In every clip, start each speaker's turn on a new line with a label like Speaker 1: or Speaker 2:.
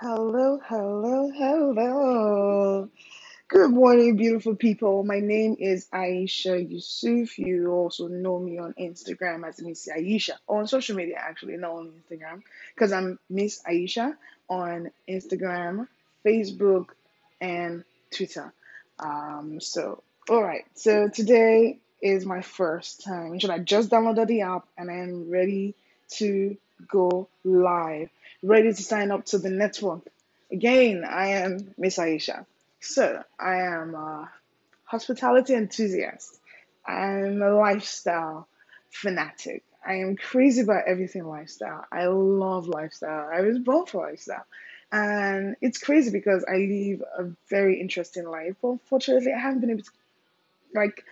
Speaker 1: Hello, hello, hello. Good morning, beautiful people. My name is Aisha Yusuf. You also know me on Instagram as Miss Aisha, on social media, actually, not on Instagram, because I'm Miss Aisha on Instagram, Facebook, and Twitter. Um, so, all right. So today is my first time. Should I just downloaded the app and I am ready to go live, ready to sign up to the network. Again, I am Miss Aisha. So, I am a hospitality enthusiast. I'm a lifestyle fanatic. I am crazy about everything lifestyle. I love lifestyle. I was born for lifestyle. And it's crazy because I live a very interesting life. But unfortunately, I haven't been able to like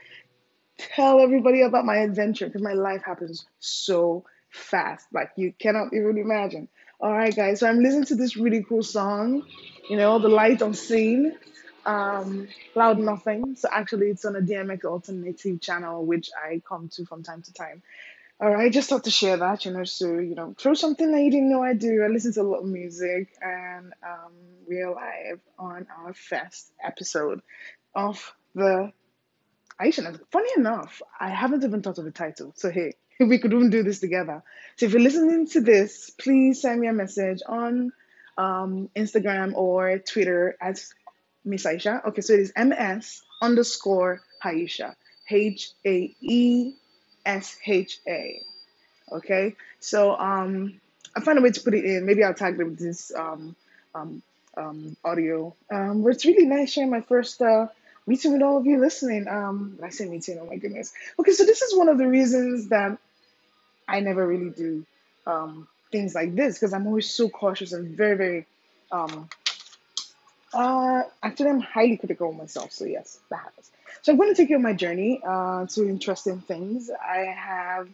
Speaker 1: tell everybody about my adventure because my life happens so fast. Like you cannot even imagine. All right, guys. So I'm listening to this really cool song. You know, the light unseen, um, loud nothing. So actually, it's on a DMX alternative channel which I come to from time to time. All right, just thought to share that. You know, so you know, throw something that you didn't know I do. I listen to a lot of music, and um, we're live on our first episode of the Aisha, funny enough, I haven't even thought of a title. So hey, we could even do this together. So if you're listening to this, please send me a message on um, Instagram or Twitter at Miss Aisha. Okay, so it is MS underscore Haisha. H A E S H A. Okay, so um, I'll find a way to put it in. Maybe I'll tag them with this um, um, um, audio. Um, but it's really nice sharing my first uh, meeting with all of you listening. Um, I say meeting, oh my goodness. Okay, so this is one of the reasons that I never really do um, things like this because I'm always so cautious and very, very. Um, uh, actually, I'm highly critical of myself. So yes, that happens. So I'm going to take you on my journey uh, to interesting things. I have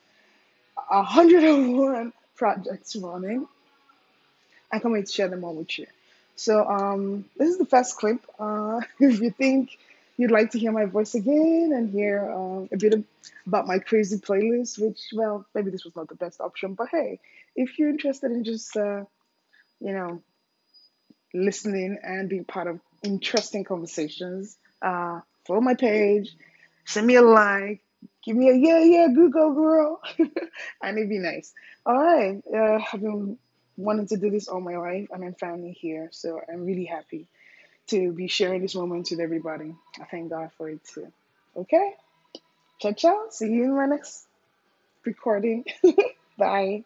Speaker 1: 101 projects running. I can't wait to share them all with you. So, um, this is the first clip. Uh, if you think you'd like to hear my voice again and hear uh, a bit of, about my crazy playlist, which, well, maybe this was not the best option, but hey, if you're interested in just, uh, you know, listening and being part of interesting conversations, uh, follow my page, send me a like, give me a yeah, yeah, Google girl, and it'd be nice. All right, uh, I've been wanting to do this all my life, and I'm finally here, so I'm really happy to be sharing this moment with everybody. I thank God for it too. Okay, ciao, ciao. See you in my next recording. Bye.